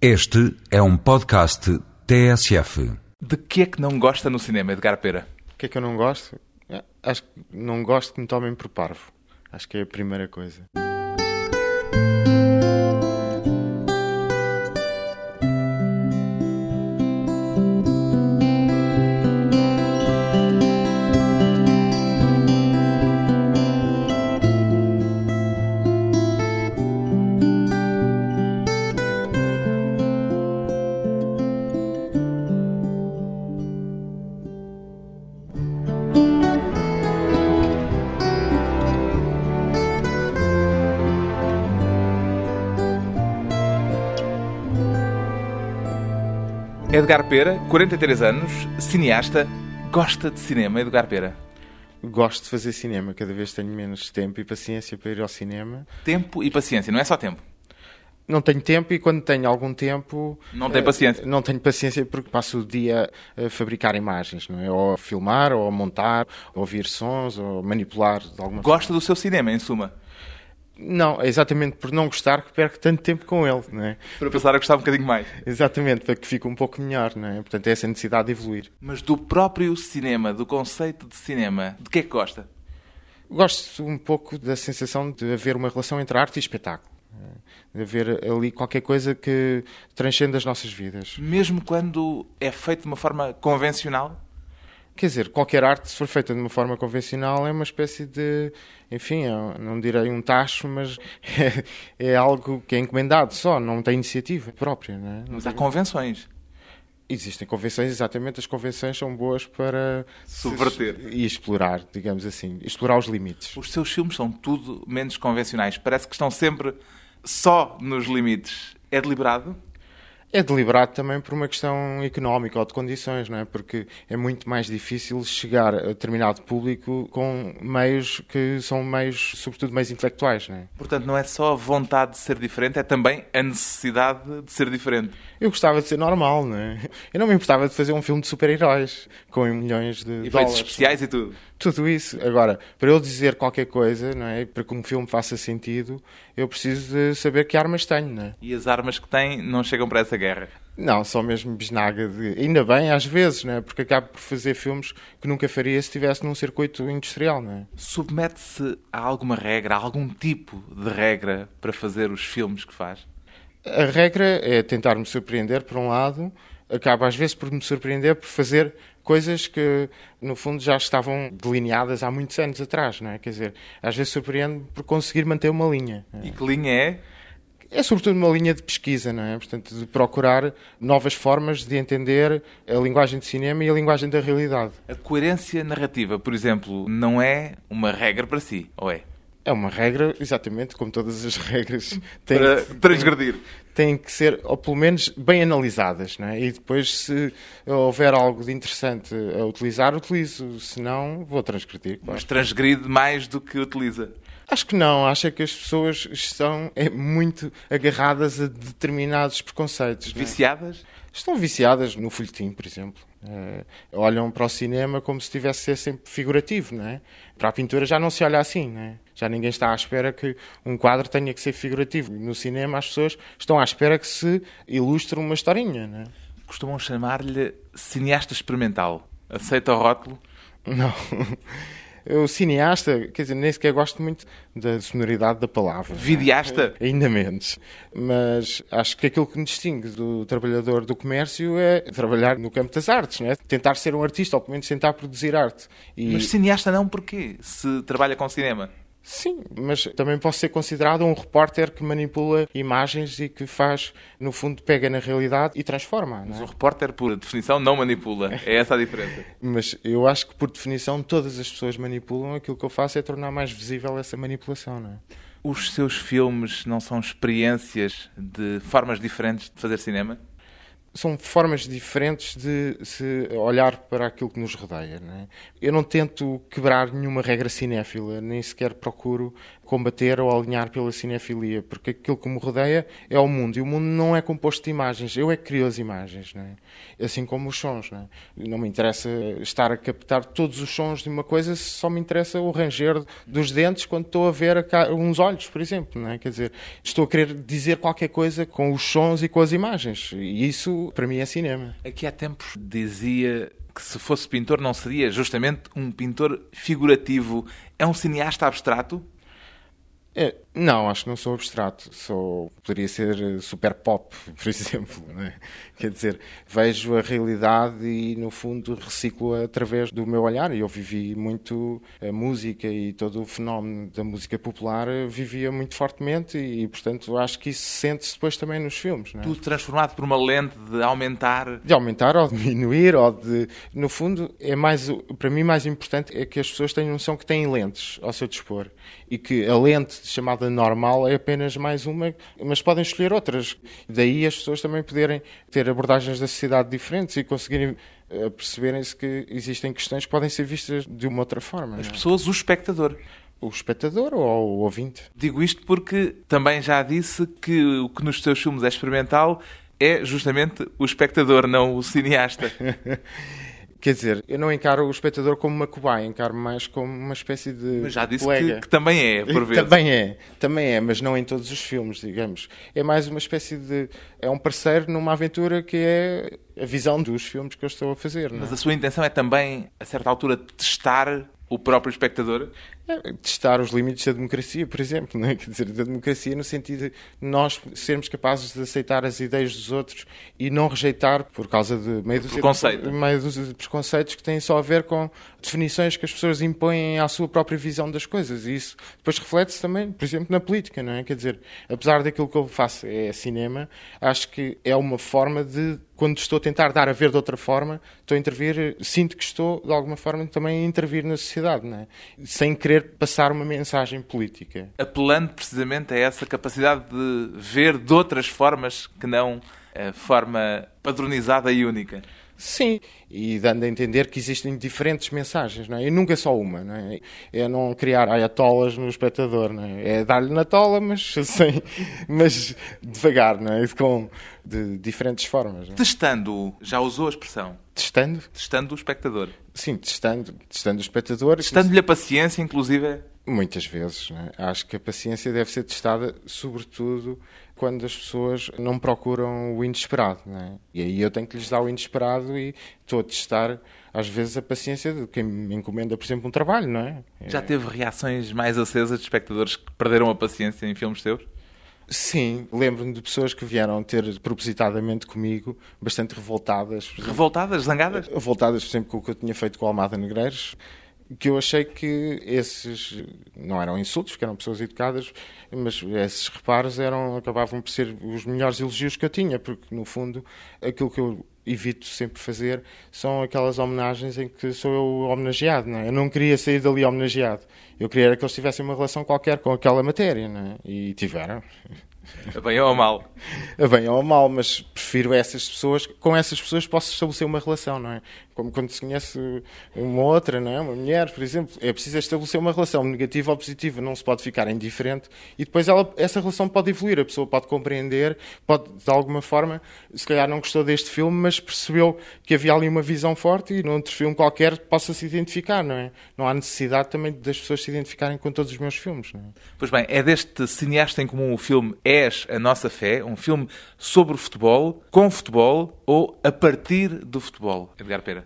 Este é um podcast TSF. De que é que não gosta no cinema, Edgar Pera? O que é que eu não gosto? É, Acho que não gosto que me tomem por parvo. Acho que é a primeira coisa. Edgar Pera, 43 anos, cineasta, gosta de cinema, Edgar Pera. Gosto de fazer cinema. Cada vez tenho menos tempo e paciência para ir ao cinema. Tempo e paciência, não é só tempo. Não tenho tempo e quando tenho algum tempo... Não tem eh, paciência. Não tenho paciência porque passo o dia a fabricar imagens, não é? Ou a filmar, ou a montar, ou ouvir sons, ou manipular de alguma Gosta do seu cinema, em suma. Não, é exatamente por não gostar que perco tanto tempo com ele, não é? Para passar a gostar um bocadinho mais. Exatamente, para que fique um pouco melhor, não é? Portanto, é essa necessidade de evoluir. Mas do próprio cinema, do conceito de cinema, de que é que gosta? Gosto um pouco da sensação de haver uma relação entre arte e espetáculo. De haver ali qualquer coisa que transcende as nossas vidas. Mesmo quando é feito de uma forma convencional? Quer dizer, qualquer arte, se for feita de uma forma convencional, é uma espécie de. Enfim, é- não direi um tacho, mas é, é algo que é encomendado só, não tem iniciativa própria. Não é? Não Mas há tem- convenções. Existem convenções, exatamente, as convenções são boas para. Subverter. E explorar, digamos assim. Explorar os limites. Os seus filmes são tudo menos convencionais. Parece que estão sempre só nos limites. É deliberado? É deliberado também por uma questão económica ou de condições, não é? Porque é muito mais difícil chegar a determinado público com meios que são meios, sobretudo, meios intelectuais, não é? Portanto, não é só a vontade de ser diferente, é também a necessidade de ser diferente. Eu gostava de ser normal, não é? Eu não me importava de fazer um filme de super-heróis com milhões de Efeitos dólares. especiais e tudo. Tudo isso. Agora, para eu dizer qualquer coisa, não é? Para que um filme faça sentido, eu preciso de saber que armas tenho, não é? E as armas que tem não chegam para essa guerra. Não, só mesmo bisnaga de. Ainda bem, às vezes, não é? Porque acabo por fazer filmes que nunca faria se estivesse num circuito industrial, não é? Submete-se a alguma regra, a algum tipo de regra para fazer os filmes que faz? A regra é tentar me surpreender, por um lado, acaba às vezes por me surpreender por fazer coisas que, no fundo, já estavam delineadas há muitos anos atrás, não é? Quer dizer, às vezes surpreende por conseguir manter uma linha. E que linha é? É sobretudo uma linha de pesquisa, não é? Portanto, de procurar novas formas de entender a linguagem do cinema e a linguagem da realidade. A coerência narrativa, por exemplo, não é uma regra para si, ou é? É uma regra, exatamente como todas as regras, têm, Para transgredir. têm que ser, ou pelo menos, bem analisadas. Não é? E depois, se houver algo de interessante a utilizar, utilizo. Se não, vou transgredir. claro. Mas transgride mais do que utiliza. Acho que não. Acho é que as pessoas estão é, muito agarradas a determinados preconceitos. é? Viciadas? Estão viciadas no folhetim, por exemplo. Eh, olham para o cinema como se tivesse a ser sempre figurativo, não é? Para a pintura já não se olha assim, não é? Já ninguém está à espera que um quadro tenha que ser figurativo. No cinema as pessoas estão à espera que se ilustre uma historinha, não é? Costumam chamar-lhe cineasta experimental. Aceita o rótulo? Não. Eu, cineasta, quer dizer, nem sequer gosto muito da sonoridade da palavra. é? Videasta? Ainda menos. Mas acho que aquilo que nos distingue do trabalhador do comércio é trabalhar no campo das artes, não é? Tentar ser um artista, ou pelo menos tentar produzir arte. E... Mas cineasta não porquê? Se trabalha com cinema. Sim, mas também posso ser considerado um repórter que manipula imagens e que faz, no fundo, pega na realidade e transforma. Mas é? o repórter, por definição, não manipula. É essa a diferença. Mas eu acho que, por definição, todas as pessoas manipulam. Aquilo que eu faço é tornar mais visível essa manipulação. Não é? Os seus filmes não são experiências de formas diferentes de fazer cinema? São formas diferentes de se olhar para aquilo que nos rodeia. Não é? Eu não tento quebrar nenhuma regra cinéfila, nem sequer procuro combater ou alinhar pela cinefilia, porque aquilo que me rodeia é o mundo, e o mundo não é composto de imagens, eu é que crio as imagens, é? assim como os sons. Não, é? não me interessa estar a captar todos os sons de uma coisa, só me interessa o ranger dos dentes quando estou a ver uns olhos, por exemplo. É? Quer dizer, estou a querer dizer qualquer coisa com os sons e com as imagens, e isso para mim é cinema. Aqui há tempos dizia que se fosse pintor não seria justamente um pintor figurativo. É um cineasta abstrato? É, não, acho que não sou abstrato. Sou, poderia ser eh, super pop, por exemplo. É? Quer dizer, vejo a realidade e, no fundo, reciclo através do meu olhar. Eu vivi muito a música e todo o fenómeno da música popular eh, vivia muito fortemente e, portanto, acho que isso sente-se depois também nos filmes. É? Tudo transformado por uma lente de aumentar. De aumentar ou diminuir, ou de. No fundo, é mais. Para mim, mais importante é que as pessoas tenham noção que têm lentes ao seu dispor e que a lente chamada normal é apenas mais uma, mas podem escolher outras. Daí as pessoas também poderem ter abordagens da sociedade diferentes e conseguirem eh, perceberem-se que existem questões que podem ser vistas de uma outra forma. As é? pessoas, o espectador. O espectador ou o ouvinte? Digo isto porque também já disse que o que nos seus filmes é experimental é justamente o espectador, não o cineasta. Quer dizer, eu não encaro o espectador como uma cobaia, encaro mais como uma espécie de. Mas já disse colega. Que, que, também é, por vezes. Também é, também é, mas não em todos os filmes, digamos. É mais uma espécie de. É um parceiro numa aventura que é a visão dos filmes que eu estou a fazer. Mas a sua intenção é também, a certa altura, testar o próprio espectador? Testar os limites da democracia, por exemplo, não é? Quer dizer, da democracia no sentido de nós sermos capazes de aceitar as ideias dos outros e não rejeitar por causa de meio dos Preconceito. meio dos preconceitos que têm só a ver com definições que as pessoas impõem à sua própria visão das coisas. E isso depois reflete-se também, por exemplo, na política, não é? Quer dizer, apesar daquilo que eu faço é cinema, acho que é uma forma de quando estou a tentar dar a ver de outra forma, estou a intervir, sinto que estou, de alguma forma, também a intervir na sociedade, não é? sem querer passar uma mensagem política. Apelando precisamente a essa capacidade de ver de outras formas que não a forma padronizada e única. Sim, e dando a entender que existem diferentes mensagens, não é? E nunca só uma, não é? É não criar ayatolas no espectador, não é? É dar-lhe na tola, mas sem, mas devagar, não é? Com, de diferentes formas. É? Testando, já usou a expressão? Testando? Testando o espectador. Sim, testando, testando o espectador. Testando-lhe a paciência, inclusive. Muitas vezes. É? Acho que a paciência deve ser testada, sobretudo quando as pessoas não procuram o inesperado. É? E aí eu tenho que lhes dar o inesperado e estou a testar, às vezes, a paciência de quem me encomenda, por exemplo, um trabalho. Não é? Já teve reações mais acesas de espectadores que perderam a paciência em filmes seus? Sim, lembro-me de pessoas que vieram ter propositadamente comigo, bastante revoltadas. Revoltadas? Zangadas? Revoltadas, por exemplo, com o que eu tinha feito com a Almada Negreiros que eu achei que esses não eram insultos, porque eram pessoas educadas, mas esses reparos eram acabavam por ser os melhores elogios que eu tinha, porque no fundo aquilo que eu evito sempre fazer são aquelas homenagens em que sou eu homenageado, não é? Eu não queria sair dali homenageado. Eu queria que eles tivessem uma relação qualquer com aquela matéria, não é? E tiveram. A bem ou a mal? A bem ou a mal, mas prefiro essas pessoas. Com essas pessoas posso estabelecer uma relação, não é? Como quando se conhece uma outra, não é? Uma mulher, por exemplo. É preciso estabelecer uma relação negativa ou positiva. Não se pode ficar indiferente. E depois ela, essa relação pode evoluir. A pessoa pode compreender, pode, de alguma forma, se calhar não gostou deste filme, mas percebeu que havia ali uma visão forte e num outro filme qualquer possa se identificar, não é? Não há necessidade também das pessoas se identificarem com todos os meus filmes, não é? Pois bem, é deste cineasta em comum o filme És a Nossa Fé, um filme sobre futebol, com futebol ou a partir do futebol, Edgar Pera?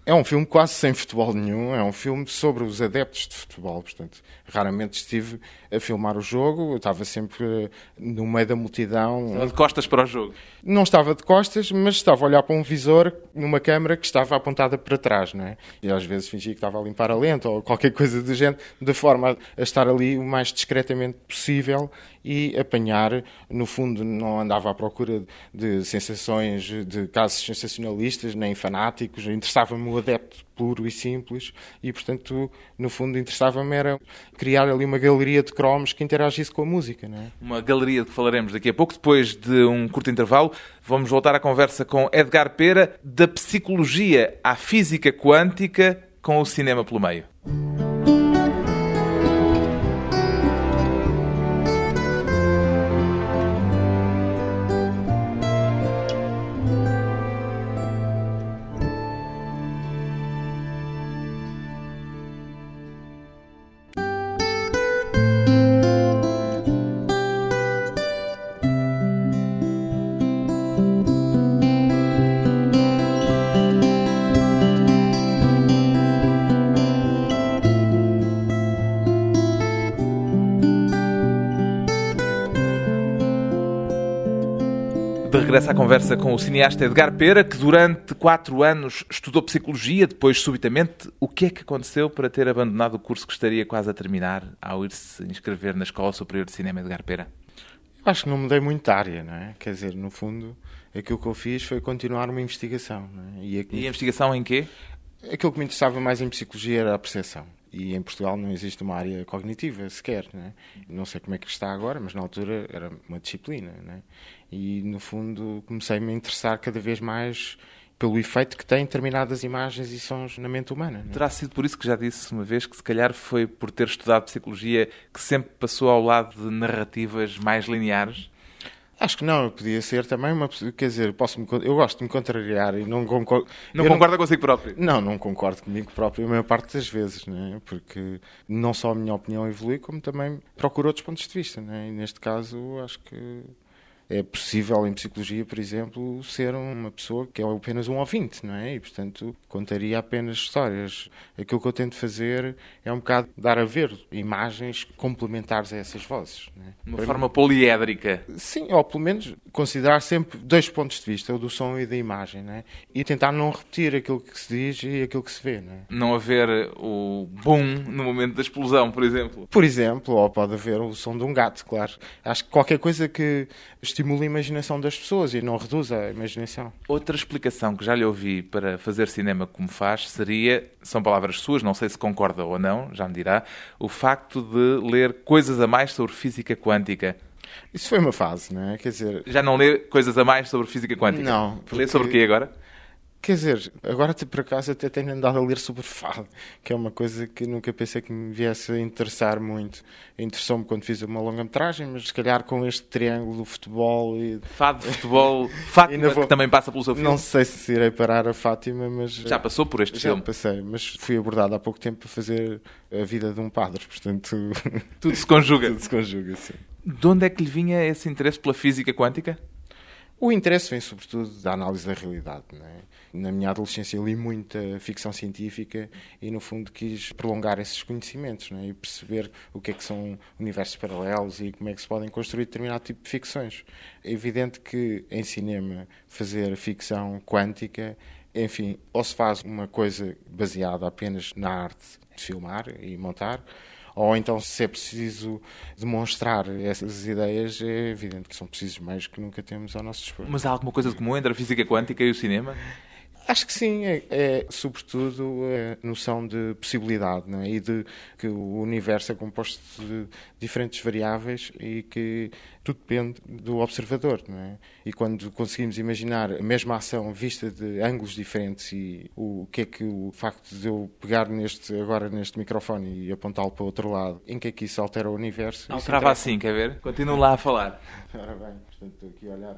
É um filme quase sem futebol nenhum, é um filme sobre os adeptos de futebol, portanto, raramente estive a filmar o jogo, estava sempre eh, no meio da multidão. Estava de costas para o jogo? Não estava de costas, mas estava a olhar para um visor numa câmara que estava apontada para trás, não é? E às vezes fingia que estava a limpar a lente ou qualquer coisa do género, de forma a estar ali o mais discretamente possível e apanhar, no fundo, não andava à procura de sensações, de casos sensacionalistas, nem fanáticos, interessava-me o adepto puro e simples e, portanto, no fundo, interessava-me era criar ali uma galeria de cromos que interagisse com a música. Não é? Uma galeria de que falaremos daqui a pouco, depois de um curto intervalo. Vamos voltar à conversa com Edgar Pera, da psicologia à física quântica, com o cinema pelo meio. De regresso à conversa com o cineasta Edgar Pera, que durante quatro anos estudou psicologia, depois, subitamente, o que é que aconteceu para ter abandonado o curso que estaria quase a terminar ao ir-se inscrever na Escola Superior de Cinema Edgar Pera? Eu acho que não mudei muito de área, não é? Quer dizer, no fundo, aquilo que eu fiz foi continuar uma investigação. É? e, e a investigação em quê? Aquilo que me interessava mais em psicologia era a percepção. E em Portugal não existe uma área cognitiva sequer. Né? Não sei como é que está agora, mas na altura era uma disciplina. Né? E no fundo comecei-me a interessar cada vez mais pelo efeito que têm determinadas imagens e sons na mente humana. Né? Terá sido por isso que já disse uma vez que se calhar foi por ter estudado psicologia que sempre passou ao lado de narrativas mais lineares? Acho que não, podia ser também uma quer dizer, posso eu gosto de me contrariar e não concordo. Não concorda não, consigo próprio? Não, não concordo comigo próprio a maior parte das vezes, né? porque não só a minha opinião evolui, como também procuro outros pontos de vista. Né? E neste caso, acho que é possível em psicologia, por exemplo, ser uma pessoa que é apenas um ouvinte, não é? E, portanto, contaria apenas histórias. Aquilo que eu tento fazer é um bocado dar a ver imagens complementares a essas vozes. É? Uma Para forma mim, poliédrica. Sim, ou pelo menos considerar sempre dois pontos de vista, o do som e da imagem, não é? E tentar não repetir aquilo que se diz e aquilo que se vê, não é? Não haver o boom no momento da explosão, por exemplo. Por exemplo, ou pode haver o som de um gato, claro. Acho que qualquer coisa que estimula a imaginação das pessoas e não reduz a imaginação. Outra explicação que já lhe ouvi para fazer cinema como faz seria, são palavras suas, não sei se concorda ou não, já me dirá, o facto de ler coisas a mais sobre física quântica. Isso foi uma fase, não é? Quer dizer... Já não lê coisas a mais sobre física quântica? Não. Porque... Lê sobre o quê agora? Quer dizer, agora por acaso até tenho andado a ler sobre fado, que é uma coisa que nunca pensei que me viesse a interessar muito. Interessou-me quando fiz uma longa-metragem, mas se calhar com este triângulo do futebol e... Fado, futebol, Fátima, vou... que também passa pelo seu filme. Não sei se irei parar a Fátima, mas... Já passou por este já filme? Já passei, mas fui abordado há pouco tempo para fazer a vida de um padre, portanto... Tudo se conjuga. Tudo se conjuga, sim. De onde é que lhe vinha esse interesse pela física quântica? O interesse vem sobretudo da análise da realidade. É? Na minha adolescência li muita ficção científica e, no fundo, quis prolongar esses conhecimentos é? e perceber o que é que são universos paralelos e como é que se podem construir determinado tipo de ficções. É evidente que em cinema fazer ficção quântica, enfim, ou se faz uma coisa baseada apenas na arte de filmar e montar, ou então, se é preciso demonstrar essas ideias, é evidente que são precisos meios que nunca temos ao nosso dispor. Mas há alguma coisa de comum entre a física quântica e o cinema? Acho que sim, é, é, sobretudo a noção de possibilidade não é? e de que o universo é composto de diferentes variáveis e que tudo depende do observador. Não é? E quando conseguimos imaginar a mesma ação vista de ângulos diferentes e o que é que o facto de eu pegar neste, agora neste microfone e apontá-lo para o outro lado, em que é que isso altera o universo? Alterava assim, quer ver? Continuo lá a falar. Ora bem, portanto aqui a olhar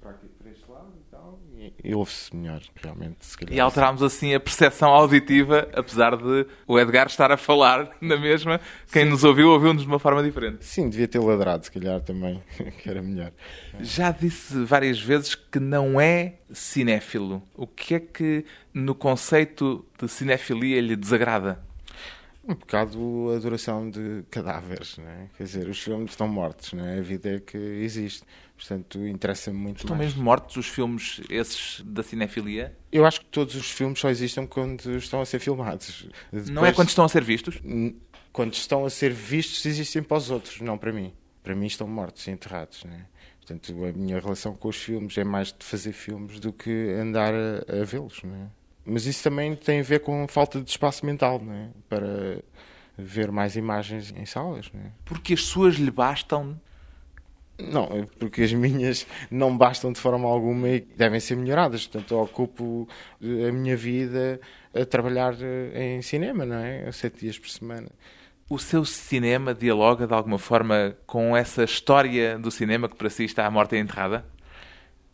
para, aqui, para este lado e tal, e, e ouve-se melhor, realmente. e alterámos assim a percepção auditiva, apesar de o Edgar estar a falar na mesma, quem Sim. nos ouviu, ouviu-nos de uma forma diferente. Sim, devia ter ladrado, se calhar também, que era melhor. Já disse várias vezes que não é cinéfilo. O que é que no conceito de cinefilia lhe desagrada? Um bocado a adoração de cadáveres, não é? Quer dizer, os filmes estão mortos, não é? A vida é que existe. Portanto, interessa-me muito Estão mais. mesmo mortos os filmes, esses da cinefilia? Eu acho que todos os filmes só existem quando estão a ser filmados. Depois, não é quando estão a ser vistos? Quando estão a ser vistos, existem para os outros, não para mim. Para mim estão mortos e enterrados, né? Portanto, a minha relação com os filmes é mais de fazer filmes do que andar a, a vê-los, né? Mas isso também tem a ver com falta de espaço mental, né? Para ver mais imagens em salas, né? Porque as suas lhe bastam não, é porque as minhas não bastam de forma alguma e devem ser melhoradas. Portanto, eu ocupo a minha vida a trabalhar em cinema, não é? Sete dias por semana. O seu cinema dialoga de alguma forma com essa história do cinema que para si está à morte e enterrada?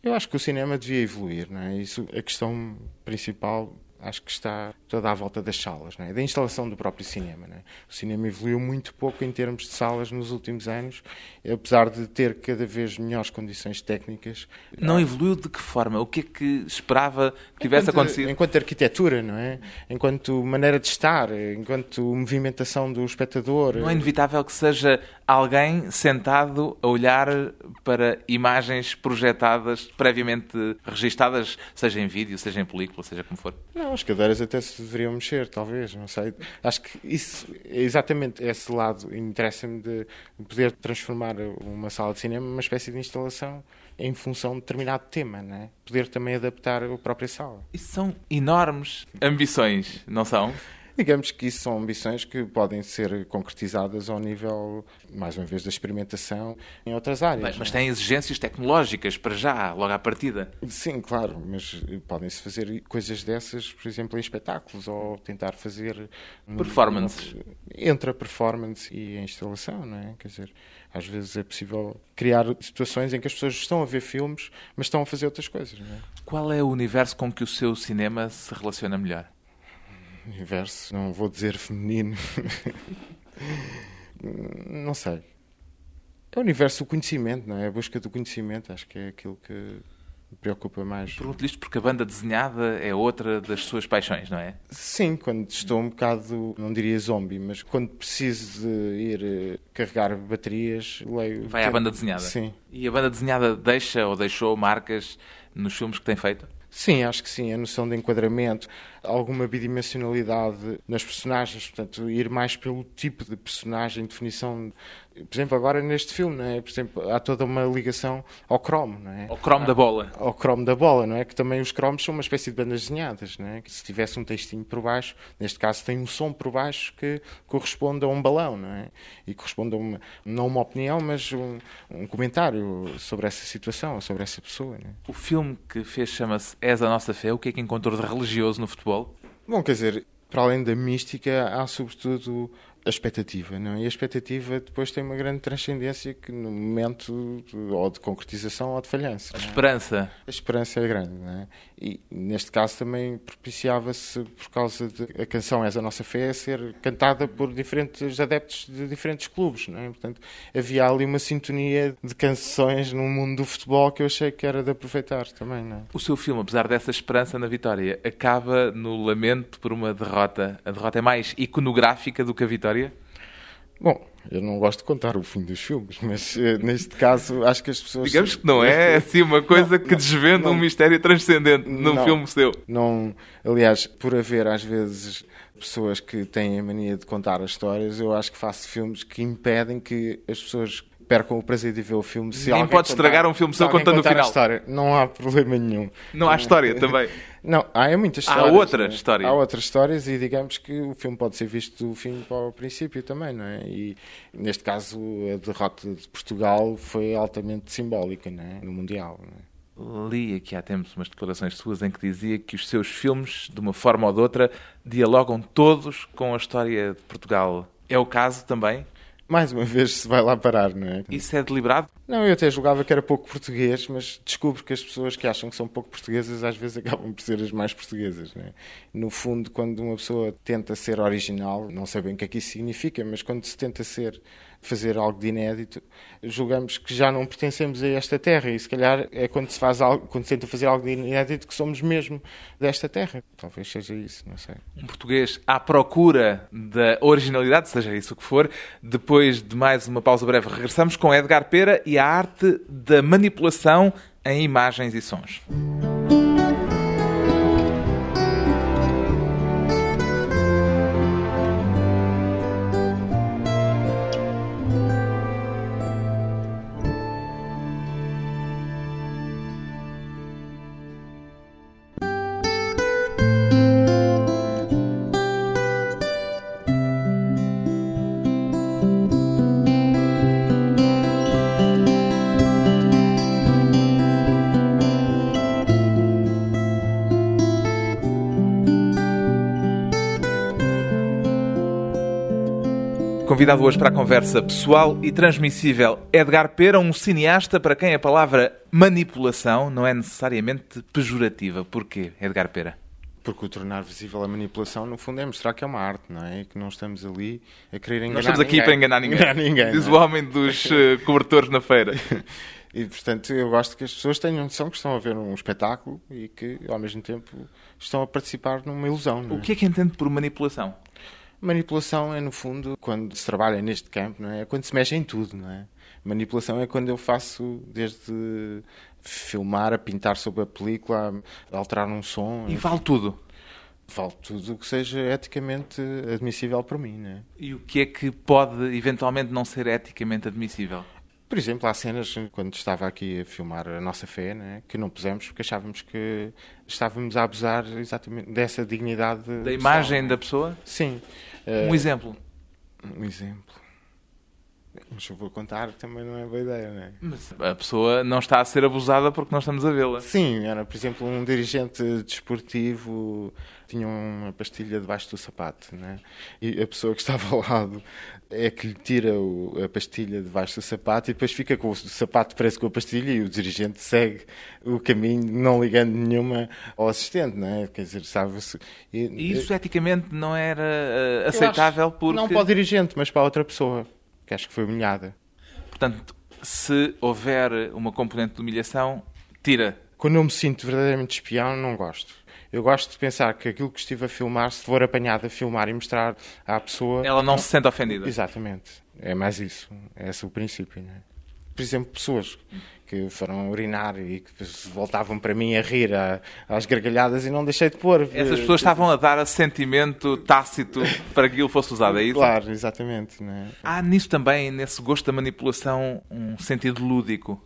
Eu acho que o cinema devia evoluir, não é? Isso, a questão principal acho que está toda à volta das salas, é? da instalação do próprio cinema. É? O cinema evoluiu muito pouco em termos de salas nos últimos anos, apesar de ter cada vez melhores condições técnicas. Não evoluiu de que forma? O que é que esperava que tivesse enquanto, acontecido? Enquanto arquitetura, não é? Enquanto maneira de estar, enquanto movimentação do espectador. Não é inevitável que seja alguém sentado a olhar para imagens projetadas, previamente registadas, seja em vídeo, seja em película, seja como for? Não, as cadeiras até se deveriam mexer, talvez, não sei. Acho que isso, é exatamente esse lado, interessa-me de poder transformar uma sala de cinema numa espécie de instalação em função de determinado tema, né? Poder também adaptar a própria sala. Isso são enormes ambições, não são? Digamos que isso são ambições que podem ser concretizadas ao nível, mais uma vez, da experimentação em outras áreas. Mas, mas têm exigências tecnológicas para já, logo à partida. Sim, claro, mas podem-se fazer coisas dessas, por exemplo, em espetáculos ou tentar fazer. Performances. Entre a performance e a instalação, não é? Quer dizer, às vezes é possível criar situações em que as pessoas estão a ver filmes, mas estão a fazer outras coisas. Não é? Qual é o universo com que o seu cinema se relaciona melhor? Universo, não vou dizer feminino. não sei. É o universo do conhecimento, não é? A busca do conhecimento, acho que é aquilo que me preocupa mais. Pergunto-lhe isto porque a banda desenhada é outra das suas paixões, não é? Sim, quando estou um bocado, não diria zombie, mas quando preciso de ir eh, carregar baterias, leio. Vai à banda desenhada? Sim. E a banda desenhada deixa ou deixou marcas nos filmes que tem feito? Sim, acho que sim. A noção de enquadramento, alguma bidimensionalidade nas personagens, portanto, ir mais pelo tipo de personagem, definição por exemplo, agora neste filme, não é? Por exemplo, há toda uma ligação ao cromo, não é? Ao cromo da bola. Ao cromo da bola, não é? Que também os cromos são uma espécie de bandas desenhadas, não é? Que se tivesse um textinho por baixo, neste caso tem um som por baixo que corresponde a um balão, não é? E corresponde a uma, não uma opinião, mas um, um comentário sobre essa situação, sobre essa pessoa, é? O filme que fez chama-se És a Nossa Fé. O que é que encontrou de religioso no futebol? Bom, quer dizer, para além da mística, há sobretudo a expectativa, não é? E a expectativa depois tem uma grande transcendência que no momento de, ou de concretização ou de falhança. A esperança. A esperança é grande, não é? E neste caso também propiciava-se por causa de a canção És a Nossa Fé ser cantada por diferentes adeptos de diferentes clubes, não é? Portanto, havia ali uma sintonia de canções no mundo do futebol que eu achei que era de aproveitar também, não é? O seu filme, apesar dessa esperança na vitória, acaba no lamento por uma derrota. A derrota é mais iconográfica do que a vitória? História? Bom, eu não gosto de contar o fim dos filmes, mas uh, neste caso acho que as pessoas. Digamos que não é assim uma coisa não, que desvenda um mistério transcendente num não, filme seu. Não, aliás, por haver às vezes pessoas que têm a mania de contar as histórias, eu acho que faço filmes que impedem que as pessoas percam o prazer de ver o filme. Se Nem pode estragar um filme seu contando o final. História. Não há problema nenhum. Não há história também. Não, há é muitas histórias. Há outra né? história. Há outras histórias e digamos que o filme pode ser visto do fim para o princípio também, não é? E neste caso a derrota de Portugal foi altamente simbólica, não é? No Mundial. É? Li aqui há tempos umas declarações suas em que dizia que os seus filmes, de uma forma ou de outra, dialogam todos com a história de Portugal. É o caso também? Mais uma vez se vai lá parar, não é? Isso é deliberado? Não, eu até julgava que era pouco português, mas descubro que as pessoas que acham que são pouco portuguesas às vezes acabam por ser as mais portuguesas, não é? No fundo, quando uma pessoa tenta ser original, não sei bem o que é que isso significa, mas quando se tenta ser fazer algo de inédito, julgamos que já não pertencemos a esta terra e se calhar é quando se faz algo, quando se tenta fazer algo de inédito que somos mesmo desta terra. Talvez seja isso, não sei. Um português à procura da originalidade, seja isso o que for. Depois de mais uma pausa breve, regressamos com Edgar Pera e a arte da manipulação em imagens e sons. Convidado hoje para a conversa pessoal e transmissível, Edgar Pera, um cineasta para quem a palavra manipulação não é necessariamente pejorativa. Porquê, Edgar Pera? Porque o tornar visível a manipulação, no fundo, é mostrar que é uma arte, não é? E que não estamos ali a querer enganar Nós estamos aqui ninguém. para enganar ninguém. Enganar ninguém, Diz não o é? homem dos eh, cobertores na feira. E, portanto, eu gosto que as pessoas tenham noção que estão a ver um espetáculo e que, ao mesmo tempo, estão a participar numa ilusão. Não é? O que é que entende por manipulação? Manipulação é, no fundo, quando se trabalha neste campo, não é? É quando se mexe em tudo, não é? Manipulação é quando eu faço desde filmar, a pintar sobre a película, a alterar um som. E vale tudo. Vale tudo o que seja eticamente admissível para mim, não é? E o que é que pode eventualmente não ser eticamente admissível? Por exemplo, há cenas, quando estava aqui a filmar a nossa fé, né, que não pusemos porque achávamos que estávamos a abusar exatamente dessa dignidade. Da pessoal, imagem né? da pessoa? Sim. Um Eh, exemplo. um exemplo. Mas eu vou contar, também não é boa ideia, não é? Mas a pessoa não está a ser abusada porque nós estamos a vê-la. Sim, era, por exemplo, um dirigente desportivo tinha uma pastilha debaixo do sapato, né? E a pessoa que estava ao lado é que lhe tira o- a pastilha debaixo do sapato e depois fica com o sapato preso com a pastilha e o dirigente segue o caminho não ligando nenhuma ao assistente, né? Quer dizer, sabe-se... E isso eticamente não era acho- aceitável porque... Não para o dirigente, mas para a outra pessoa, que acho que foi humilhada. Portanto, se houver uma componente de humilhação, tira. Quando eu me sinto verdadeiramente espião, não gosto. Eu gosto de pensar que aquilo que estive a filmar, se for apanhado a filmar e mostrar à pessoa. Ela não se sente ofendida. Exatamente. É mais isso. É esse o princípio. Não é? Por exemplo, pessoas que foram urinar e que voltavam para mim a rir à- às gargalhadas e não deixei de pôr. Essas pessoas estavam a dar assentimento tácito para que aquilo fosse usado, é isso? Claro, exatamente. Não é? Há nisso também, nesse gosto da manipulação, um sentido lúdico.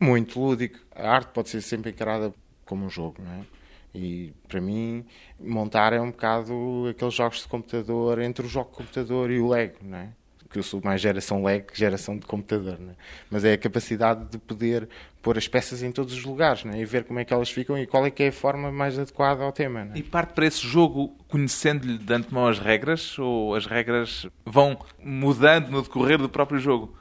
muito lúdico. A arte pode ser sempre encarada como um jogo, não é? E para mim, montar é um bocado aqueles jogos de computador entre o jogo de computador e o Lego, não é? Que eu sou mais geração Lego que geração de computador, não é? Mas é a capacidade de poder pôr as peças em todos os lugares, não é? E ver como é que elas ficam e qual é que é a forma mais adequada ao tema, não é? E parte para esse jogo conhecendo-lhe de antemão as regras ou as regras vão mudando no decorrer do próprio jogo?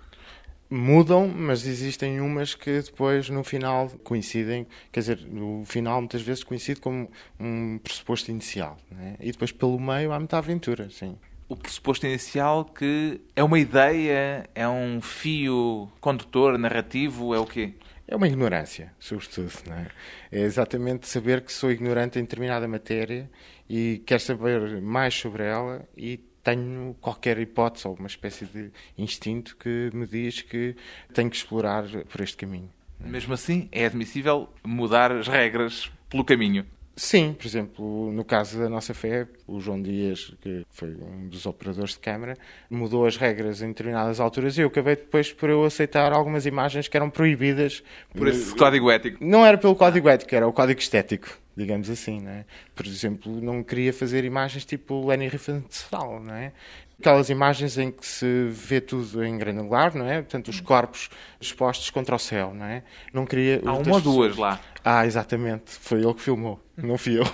mudam, mas existem umas que depois no final coincidem, quer dizer, no final muitas vezes coincide como um pressuposto inicial, né? e depois pelo meio há muita aventura, sim. O pressuposto inicial que é uma ideia, é um fio condutor, narrativo, é o quê? É uma ignorância, sobretudo, não é? É exatamente saber que sou ignorante em determinada matéria e quero saber mais sobre ela e tenho qualquer hipótese ou uma espécie de instinto que me diz que tenho que explorar por este caminho. Mesmo assim, é admissível mudar as regras pelo caminho. Sim, por exemplo, no caso da nossa fé, o João Dias, que foi um dos operadores de câmara, mudou as regras em determinadas alturas e eu acabei depois por eu aceitar algumas imagens que eram proibidas. Por esse código ético. Não era pelo código ético, era o código estético, digamos assim, não é? Por exemplo, não queria fazer imagens tipo Leni Riefenstahl, não é? Aquelas imagens em que se vê tudo em granular, não é? Portanto, os corpos expostos contra o céu, não é? Não queria... Há uma ou duas lá. Ah, exatamente. Foi ele que filmou, não fui eu.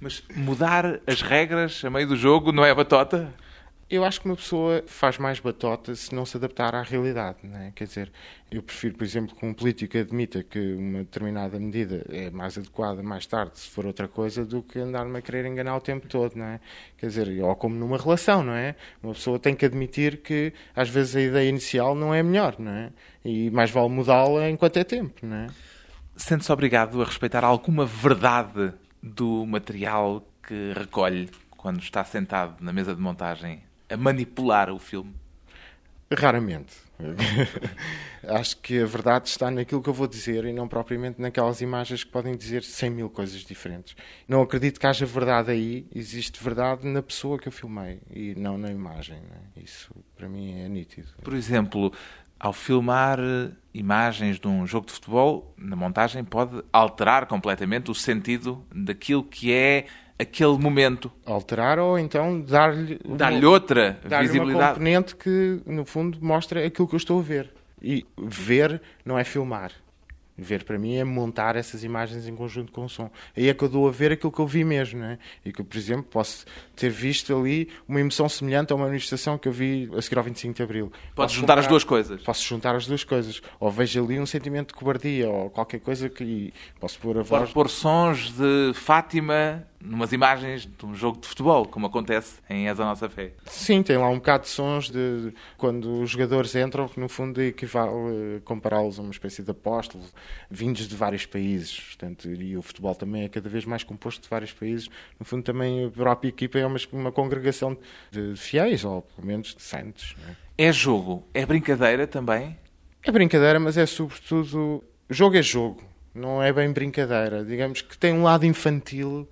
Mas mudar as regras a meio do jogo não é batota? Eu acho que uma pessoa faz mais batota se não se adaptar à realidade, é? Quer dizer, eu prefiro, por exemplo, que um político admita que uma determinada medida é mais adequada mais tarde, se for outra coisa, do que andar-me a querer enganar o tempo todo, não é? Quer dizer, ou como numa relação, não é? Uma pessoa tem que admitir que às vezes a ideia inicial não é melhor, não é? E mais vale mudá-la enquanto é tempo, não é? Sente-se obrigado a respeitar alguma verdade do material que recolhe quando está sentado na mesa de montagem a manipular o filme? Raramente. Acho que a verdade está naquilo que eu vou dizer e não propriamente naquelas imagens que podem dizer 100 mil coisas diferentes. Não acredito que haja verdade aí, existe verdade na pessoa que eu filmei e não na imagem. né? Isso para mim é nítido. Por exemplo, ao filmar eh, imagens de um jogo de futebol, na montagem pode alterar completamente o sentido daquilo que é aquele momento. Alterar ou então dar-lhe uma- Dar-lhe outra uma visibilidade. componente que, no fundo, mostra aquilo que eu estou a ver. E ver não é filmar. Ver para mim é montar essas imagens em conjunto com o som. Aí é que eu dou a ver aquilo que eu vi mesmo, né? E que, por exemplo, posso ter visto ali uma emoção semelhante a uma manifestação que eu vi a seguir ao 25 de Abril. Podes Posso juntar as duas coisas. Posso juntar as duas coisas. Ou vejo ali um sentimento de cobardia ou qualquer coisa que posso pôr a voz. Pode pôr sons de Fátima numas imagens de um jogo de futebol, como acontece em És a Nossa Fé. Sim, tem lá um bocado de sons de quando os jogadores entram, que no fundo equivale eh, compará-los a uma espécie de apóstolos vindos de vários países. Portanto, e o futebol também é cada vez mais composto de vários países. No fundo, também a própria equipa é uma, uma congregação de fiéis, ou pelo menos de santos. é? É jogo, é brincadeira também. É brincadeira, mas é sobretudo. Jogo é jogo, não é bem brincadeira. Digamos que tem um lado infantil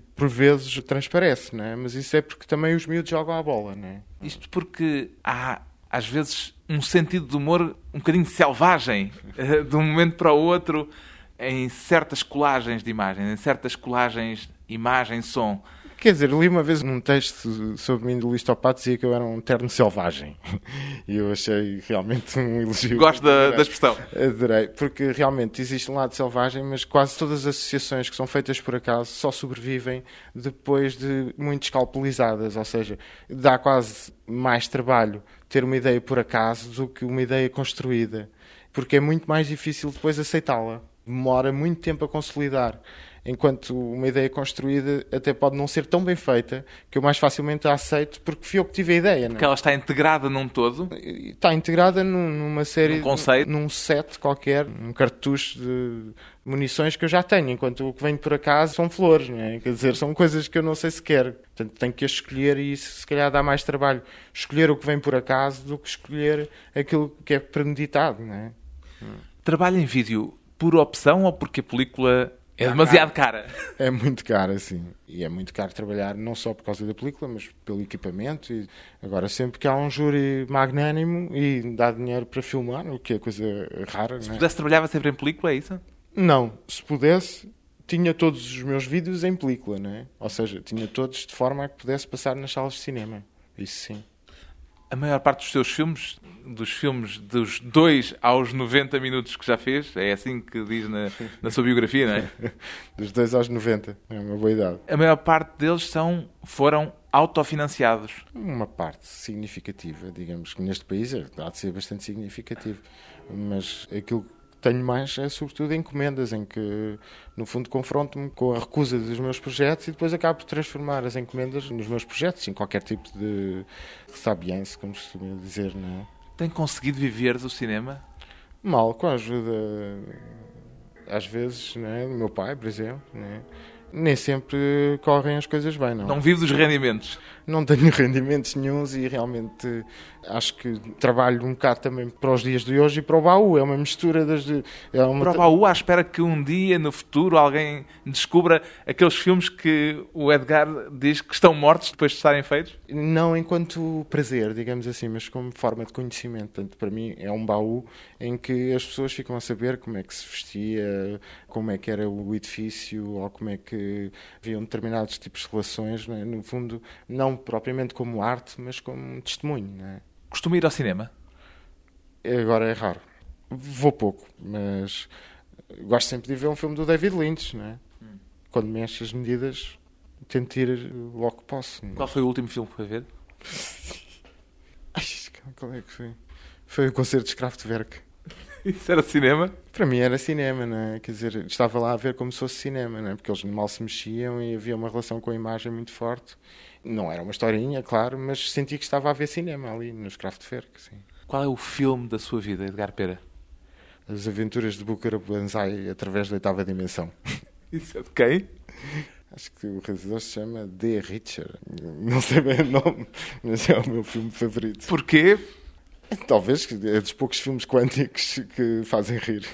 que por vezes transparece, não é? mas isso é porque também os miúdos jogam a bola. Não é? Isto porque há, às vezes, um sentido de humor um bocadinho selvagem, eh, de um momento para o outro, em certas colagens de imagens, em certas colagens imagem-som. Quer dizer, li uma vez num texto sobre mim do Luís Topato dizia que eu era um terno selvagem. E eu achei realmente um elogio. Gosto da, da expressão. Adorei, porque realmente existe um lado selvagem, mas quase todas as associações que são feitas por acaso só sobrevivem depois de muito escalpelizadas, ou seja, dá quase mais trabalho ter uma ideia por acaso do que uma ideia construída, porque é muito mais difícil depois aceitá-la. Demora muito tempo a consolidar. Enquanto uma ideia construída até pode não ser tão bem feita que eu mais facilmente a aceito porque fui eu que tive a ideia. Não é? Porque ela está integrada num todo. está integrada num- numa série, Num conceito. num set qualquer, um cartucho de munições que eu já tenho, enquanto o que vem por acaso são flores, não é? quer dizer, são coisas que eu não sei se quero. Portanto, tenho que escolher e isso se calhar dá mais trabalho. Escolher o que vem por acaso do que escolher aquilo que é premeditado, não é? Trabalha em vídeo por opção ou porque a película é demasiado cara? É muito caro, assim. E é muito caro trabalhar, não só por causa da película, mas pelo equipamento. E agora, sempre que há um júri magnânimo e dá dinheiro para filmar, o que é coisa rara, Se não é? pudesse trabalhava sempre em película, é isso? Não, se pudesse, tinha todos os meus vídeos em película, não é? Ou seja, tinha todos de forma a que pudesse passar nas salas de cinema. Isso sim. A maior parte dos seus filmes, dos filmes dos 2 aos 90 minutos que já fez, é assim que diz na, na sua biografia, não é? Dos 2 aos 90, é uma boa idade. A maior parte deles são, foram autofinanciados. Uma parte significativa, digamos que neste país há de ser bastante significativo. Mas aquilo que tenho mais é sobretudo encomendas, em que no fundo confronto-me com a recusa dos meus projetos e depois acabo por transformar as encomendas nos meus projetos, em qualquer tipo de sabiance, como se costuma dizer, não é? Tem conseguido viver do cinema? Mal, com a ajuda, às vezes, né, do meu pai, por exemplo, né, nem sempre correm as coisas bem, não. Não vive dos rendimentos. Não tenho rendimentos nenhums e realmente acho que trabalho um bocado também para os dias de hoje e para o baú. É uma mistura das. É uma Para o baú, à espera que um dia, no futuro, alguém descubra aqueles filmes que o Edgar diz que estão mortos depois de estarem feitos? Não enquanto prazer, digamos assim, mas como forma de conhecimento. Portanto, para mim é um baú em que as pessoas ficam a saber como é que se vestia, como é que era o edifício ou como é que haviam determinados tipos de relações. não é? No fundo, não propriamente como arte, mas como testemunho. É? Costuma ir ao cinema? Agora é raro. Vou pouco, mas gosto sempre de ver um filme do David Lynch. Não é? Quando me as medidas, tento ir logo que posso. é? Qual foi o último filme que foi ver? Ai, qual é que foi? Foi o concerto de Kraftwerk. Isso era cinema? Para mim era cinema, não é? Quer dizer, estava lá a ver como se fosse cinema, não é? Porque eles mal se mexiam e havia uma relação com a imagem muito forte. Não era uma historinha, claro, mas senti que estava a ver cinema ali, nos Kraftwerk, sim. Qual é o filme da sua vida, Edgar Pera? As aventuras de Bukara Banzai através da oitava dimensão. Isso é de quem? Acho que o realizador se chama D. Richer. Não sei bem o nome, mas é o meu filme favorito. Porquê? Talvez, é dos poucos filmes quânticos que fazem rir.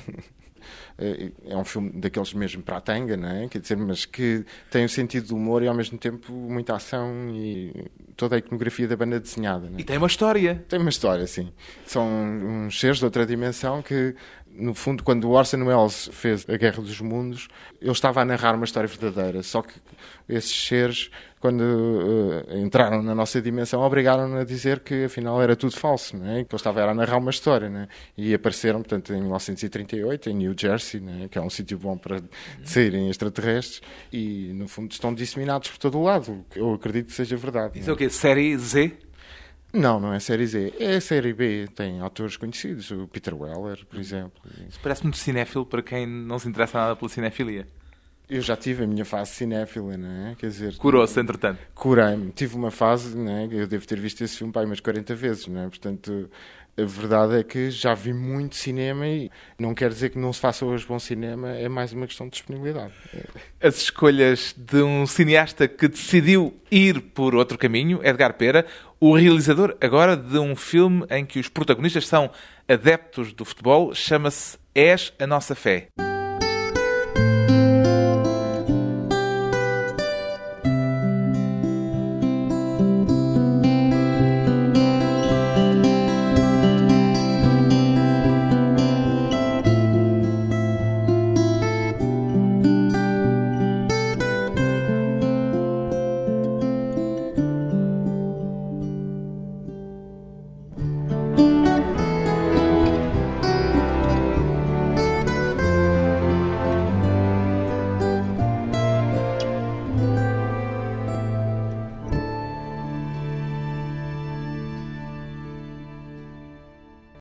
É é um filme daqueles mesmo para a tanga, não é? Quer dizer, mas que tem um sentido de humor e ao mesmo tempo muita ação e toda a iconografia da banda desenhada. É? E tem uma história. Tem uma história, sim. São uns seres de outra dimensão que no fundo, quando o Orson Welles fez A Guerra dos Mundos, ele estava a narrar uma história verdadeira. Só que esses seres, quando uh, entraram na nossa dimensão, obrigaram-nos a dizer que afinal era tudo falso, não é? que ele estava a narrar uma história. Não é? E apareceram, portanto, em 1938, em New Jersey, é? que é um sítio bom para saírem extraterrestres, e no fundo estão disseminados por todo o lado. Eu acredito que seja verdade. Isso é o quê? Série Z? Não, não é série Z. É série B. Tem autores conhecidos, o Peter Weller, por exemplo. Isso parece muito cinéfilo para quem não se interessa nada pela cinefilia. Eu já tive a minha fase cinéfila, não é? Quer dizer... Curou-se, entretanto. Curei-me. Tive uma fase, não é? Eu devo ter visto esse filme, pai, umas 40 vezes, não é? Portanto, a verdade é que já vi muito cinema e não quer dizer que não se faça hoje bom cinema, é mais uma questão de disponibilidade. As escolhas de um cineasta que decidiu ir por outro caminho, Edgar Pera, o realizador agora de um filme em que os protagonistas são adeptos do futebol, chama-se És a Nossa Fé.